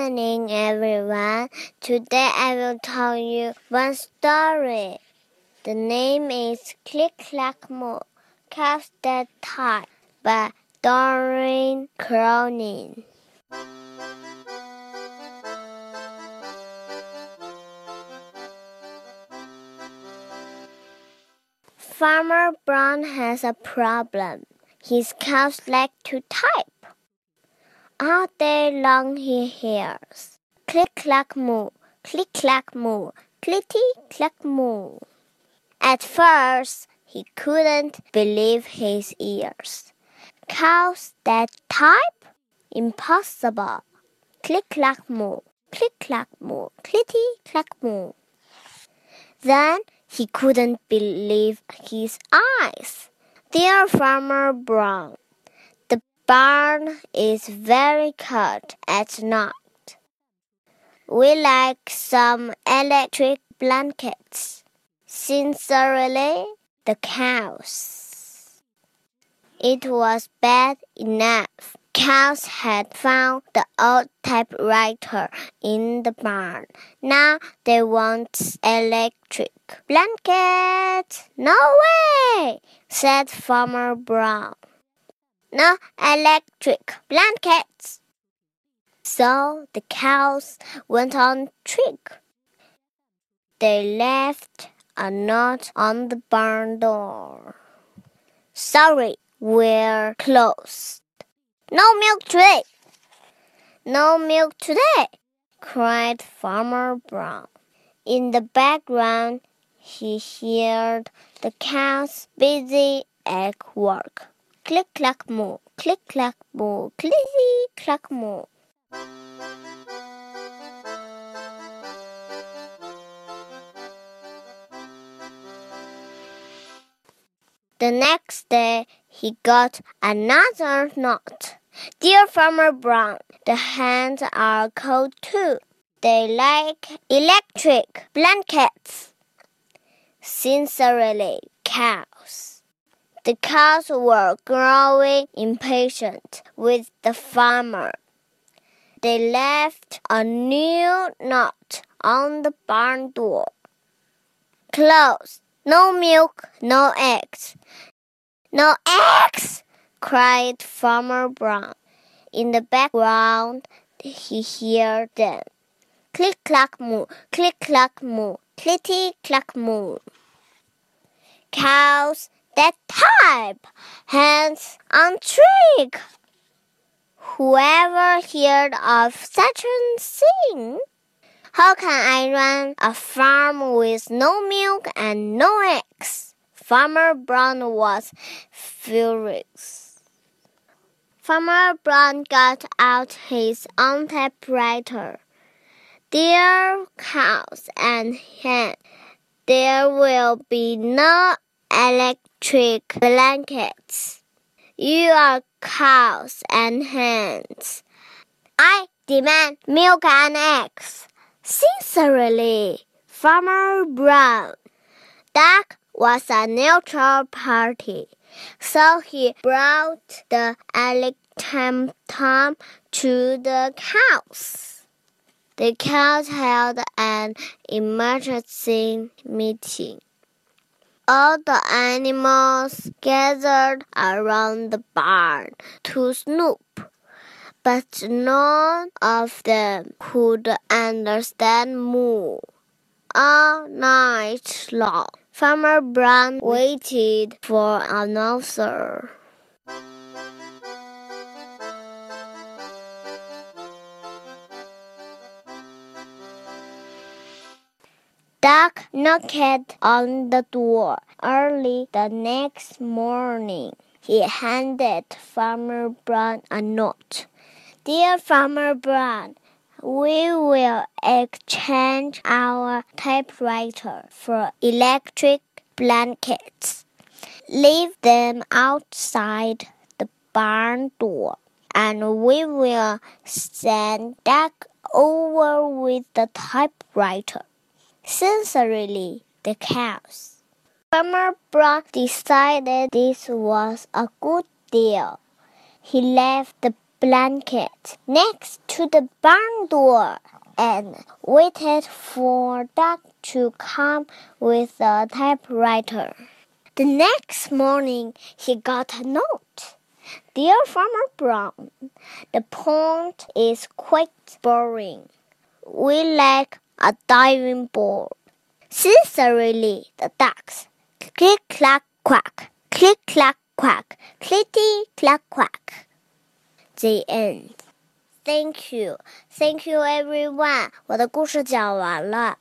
morning, everyone. Today I will tell you one story. The name is Click Clack Moo, Cows That Type by Doreen Cronin. Farmer Brown has a problem. His cows like to type. All day long he hears click clack moo, click clack moo, clicky clack moo. At first he couldn't believe his ears. Cows that type? Impossible. Click clack moo, click clack moo, clicky clack moo. Then he couldn't believe his eyes. Dear Farmer Brown, barn is very cold at night. We like some electric blankets. Sincerely, the cows. It was bad enough cows had found the old typewriter in the barn. Now they want electric blanket. No way, said Farmer Brown. No electric blankets. So the cows went on trick. They left a note on the barn door. Sorry, we're closed. No milk today! No milk today! cried Farmer Brown. In the background, he heard the cows busy at work. Click clack moo, click clack moo, clicky clack moo. The next day, he got another note. Dear Farmer Brown, the hens are cold too. They like electric blankets. Sincerely, cows. The cows were growing impatient with the farmer. They left a new note on the barn door. Closed. No milk, no eggs. No eggs! cried Farmer Brown. In the background, he heard them. Click clack moo, click clack moo, clicky clack moo. Cows that type, hands on trick. Whoever heard of such a thing? How can I run a farm with no milk and no eggs? Farmer Brown was furious. Farmer Brown got out his own typewriter. Dear cows and hens, there will be no electric blankets. You are cows and hens. I demand milk and eggs. Sincerely, Farmer Brown. Duck was a neutral party. So he brought the electrum to the cows. The cows held an emergency meeting. All the animals gathered around the barn to snoop, but none of them could understand moo. All night long. Farmer Brown waited for an answer. Duck knocked on the door early the next morning. He handed Farmer Brown a note. Dear Farmer Brown, we will exchange our typewriter for electric blankets. Leave them outside the barn door, and we will send Duck over with the typewriter. Sincerely, the cows. Farmer Brown decided this was a good deal. He left the blanket next to the barn door and waited for Duck to come with a typewriter. The next morning, he got a note. Dear Farmer Brown, the pond is quite boring. We lack a diving board. Sincerely, the ducks. Click, clack, quack. Click, clack, quack. Clitty, clack, quack. The end. Thank you, thank you, everyone. 我的故事讲完了。